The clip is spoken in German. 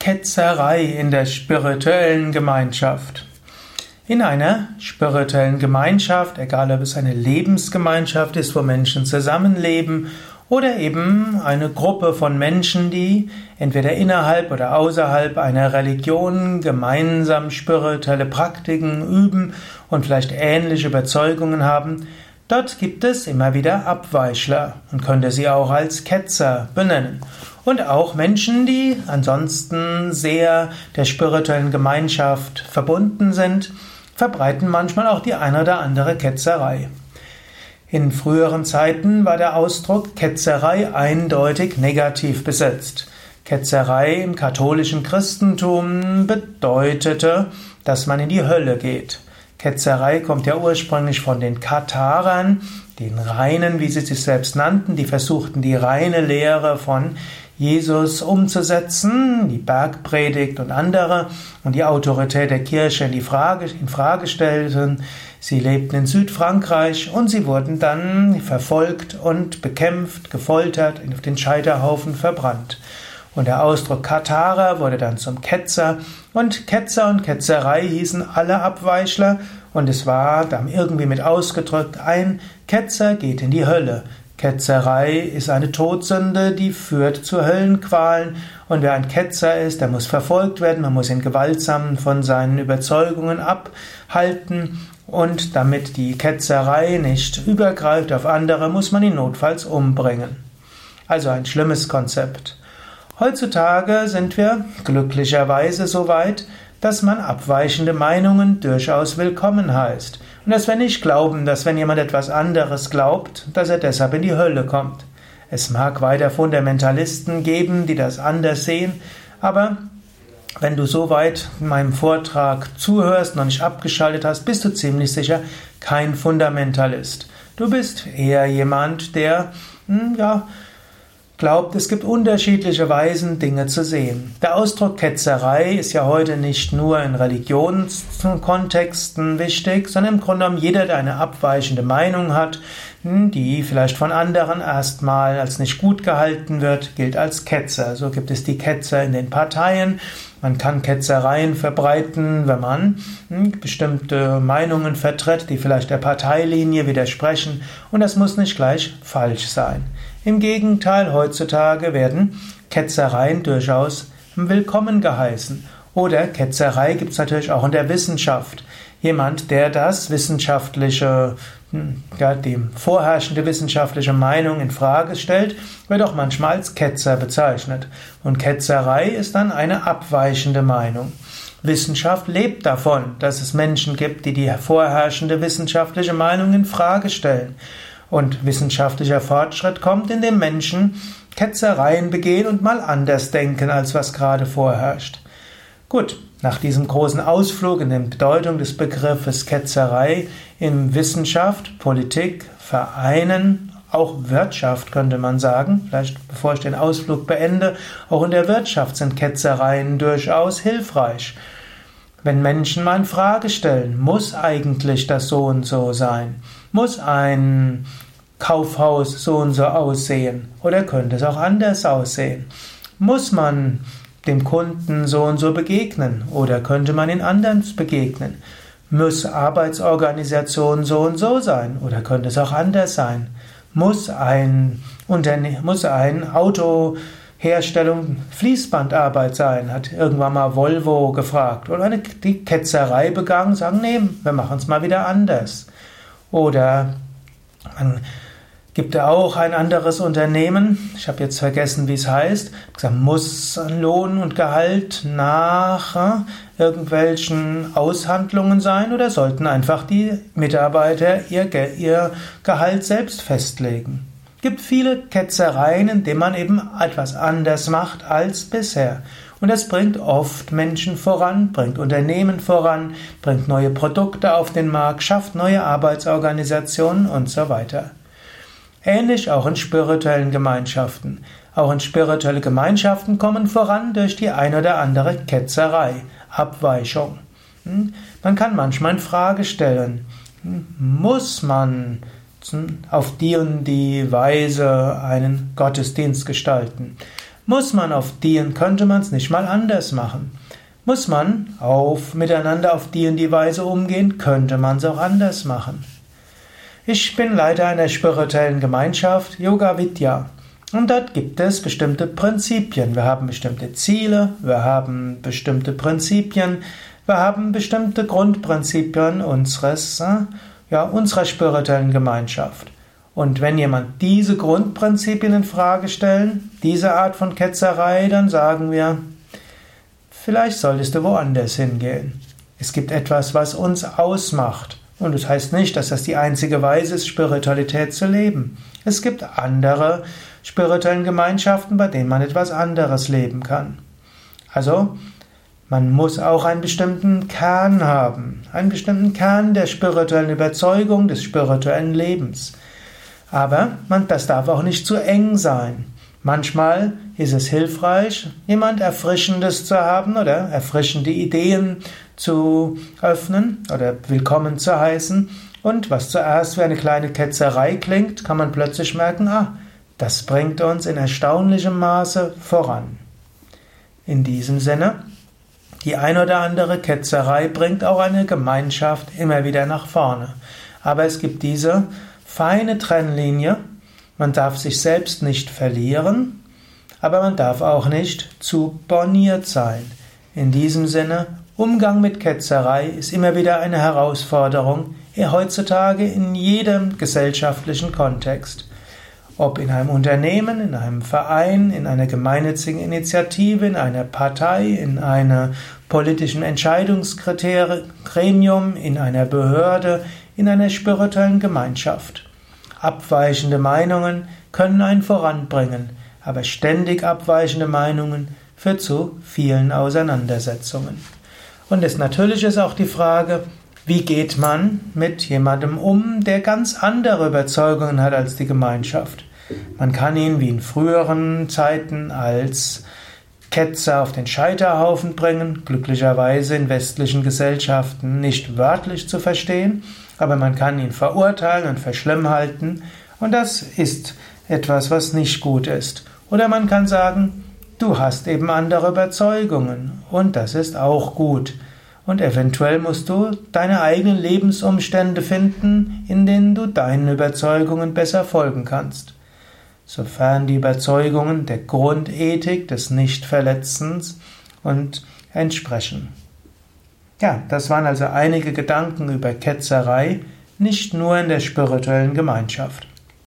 Ketzerei in der spirituellen Gemeinschaft. In einer spirituellen Gemeinschaft, egal ob es eine Lebensgemeinschaft ist, wo Menschen zusammenleben, oder eben eine Gruppe von Menschen, die entweder innerhalb oder außerhalb einer Religion gemeinsam spirituelle Praktiken üben und vielleicht ähnliche Überzeugungen haben, dort gibt es immer wieder Abweichler und könnte sie auch als Ketzer benennen und auch Menschen, die ansonsten sehr der spirituellen Gemeinschaft verbunden sind, verbreiten manchmal auch die eine oder andere Ketzerei. In früheren Zeiten war der Ausdruck Ketzerei eindeutig negativ besetzt. Ketzerei im katholischen Christentum bedeutete, dass man in die Hölle geht. Ketzerei kommt ja ursprünglich von den Katharern, den Reinen, wie sie sich selbst nannten, die versuchten die reine Lehre von Jesus umzusetzen, die Bergpredigt und andere und die Autorität der Kirche in, die Frage, in Frage stellten. Sie lebten in Südfrankreich und sie wurden dann verfolgt und bekämpft, gefoltert, auf den Scheiterhaufen verbrannt. Und der Ausdruck Katharer wurde dann zum Ketzer und Ketzer und Ketzerei hießen alle Abweichler und es war dann irgendwie mit ausgedrückt, ein Ketzer geht in die Hölle. Ketzerei ist eine Todsünde, die führt zu Höllenqualen. Und wer ein Ketzer ist, der muss verfolgt werden, man muss ihn gewaltsam von seinen Überzeugungen abhalten. Und damit die Ketzerei nicht übergreift auf andere, muss man ihn notfalls umbringen. Also ein schlimmes Konzept. Heutzutage sind wir glücklicherweise so weit, dass man abweichende Meinungen durchaus willkommen heißt und dass wir nicht glauben, dass wenn jemand etwas anderes glaubt, dass er deshalb in die Hölle kommt. Es mag weiter Fundamentalisten geben, die das anders sehen, aber wenn du soweit meinem Vortrag zuhörst, noch nicht abgeschaltet hast, bist du ziemlich sicher kein Fundamentalist. Du bist eher jemand, der, hm, ja, glaubt, es gibt unterschiedliche Weisen, Dinge zu sehen. Der Ausdruck Ketzerei ist ja heute nicht nur in Religionskontexten wichtig, sondern im Grunde genommen jeder, der eine abweichende Meinung hat, die vielleicht von anderen erstmal als nicht gut gehalten wird, gilt als Ketzer. So gibt es die Ketzer in den Parteien. Man kann Ketzereien verbreiten, wenn man hm, bestimmte Meinungen vertritt, die vielleicht der Parteilinie widersprechen. Und das muss nicht gleich falsch sein. Im Gegenteil, heutzutage werden Ketzereien durchaus willkommen geheißen. Oder Ketzerei gibt es natürlich auch in der Wissenschaft. Jemand, der das wissenschaftliche, hm, ja, die vorherrschende wissenschaftliche Meinung in Frage stellt, wird auch manchmal als Ketzer bezeichnet. Und Ketzerei ist dann eine abweichende Meinung. Wissenschaft lebt davon, dass es Menschen gibt, die die vorherrschende wissenschaftliche Meinung in Frage stellen. Und wissenschaftlicher Fortschritt kommt, indem Menschen Ketzereien begehen und mal anders denken, als was gerade vorherrscht. Gut, nach diesem großen Ausflug in die Bedeutung des Begriffes Ketzerei in Wissenschaft, Politik, Vereinen, auch Wirtschaft könnte man sagen, vielleicht bevor ich den Ausflug beende, auch in der Wirtschaft sind Ketzereien durchaus hilfreich. Wenn Menschen mal in Frage stellen, muss eigentlich das so und so sein? Muss ein Kaufhaus so und so aussehen? Oder könnte es auch anders aussehen? Muss man dem Kunden so und so begegnen? Oder könnte man ihn anders begegnen? Muss Arbeitsorganisation so und so sein? Oder könnte es auch anders sein? Muss ein, Unterne muss ein Auto Herstellung Fließbandarbeit sein, hat irgendwann mal Volvo gefragt oder eine die Ketzerei begangen, sagen, nee, wir machen es mal wieder anders. Oder man gibt ja auch ein anderes Unternehmen, ich habe jetzt vergessen, wie es heißt, gesagt, muss Lohn und Gehalt nach äh, irgendwelchen Aushandlungen sein oder sollten einfach die Mitarbeiter ihr, ihr Gehalt selbst festlegen? Gibt viele Ketzereien, in denen man eben etwas anders macht als bisher. Und das bringt oft Menschen voran, bringt Unternehmen voran, bringt neue Produkte auf den Markt, schafft neue Arbeitsorganisationen und so weiter. Ähnlich auch in spirituellen Gemeinschaften. Auch in spirituelle Gemeinschaften kommen voran durch die ein oder andere Ketzerei, Abweichung. Hm? Man kann manchmal in Frage stellen, hm? muss man auf die und die Weise einen Gottesdienst gestalten? Muss man auf die und könnte man es nicht mal anders machen? Muss man auf miteinander auf die und die Weise umgehen, könnte man es auch anders machen. Ich bin Leiter einer spirituellen Gemeinschaft, Yoga Vidya. Und dort gibt es bestimmte Prinzipien. Wir haben bestimmte Ziele, wir haben bestimmte Prinzipien, wir haben bestimmte Grundprinzipien unseres, äh, ja, unserer spirituellen Gemeinschaft. Und wenn jemand diese Grundprinzipien in Frage stellen, diese Art von Ketzerei, dann sagen wir, vielleicht solltest du woanders hingehen. Es gibt etwas, was uns ausmacht. Und das heißt nicht, dass das die einzige Weise ist, Spiritualität zu leben. Es gibt andere spirituellen Gemeinschaften, bei denen man etwas anderes leben kann. Also, man muss auch einen bestimmten Kern haben, einen bestimmten Kern der spirituellen Überzeugung, des spirituellen Lebens. Aber man, das darf auch nicht zu eng sein. Manchmal ist es hilfreich, jemand Erfrischendes zu haben oder erfrischende Ideen zu öffnen oder willkommen zu heißen. Und was zuerst wie eine kleine Ketzerei klingt, kann man plötzlich merken, ah, das bringt uns in erstaunlichem Maße voran. In diesem Sinne, die ein oder andere Ketzerei bringt auch eine Gemeinschaft immer wieder nach vorne. Aber es gibt diese feine Trennlinie, man darf sich selbst nicht verlieren, aber man darf auch nicht zu borniert sein. In diesem Sinne, Umgang mit Ketzerei ist immer wieder eine Herausforderung, heutzutage in jedem gesellschaftlichen Kontext. Ob in einem Unternehmen, in einem Verein, in einer gemeinnützigen Initiative, in einer Partei, in einem politischen Entscheidungsgremium, in einer Behörde, in einer spirituellen Gemeinschaft. Abweichende Meinungen können einen voranbringen, aber ständig abweichende Meinungen führt zu vielen Auseinandersetzungen. Und es natürlich ist auch die Frage, wie geht man mit jemandem um, der ganz andere Überzeugungen hat als die Gemeinschaft? Man kann ihn wie in früheren Zeiten als Ketzer auf den Scheiterhaufen bringen, glücklicherweise in westlichen Gesellschaften nicht wörtlich zu verstehen, aber man kann ihn verurteilen und für schlimm halten, und das ist etwas, was nicht gut ist. Oder man kann sagen, du hast eben andere Überzeugungen, und das ist auch gut. Und eventuell musst du deine eigenen Lebensumstände finden, in denen du deinen Überzeugungen besser folgen kannst. Sofern die Überzeugungen der Grundethik des Nichtverletzens und entsprechen. Ja, das waren also einige Gedanken über Ketzerei, nicht nur in der spirituellen Gemeinschaft.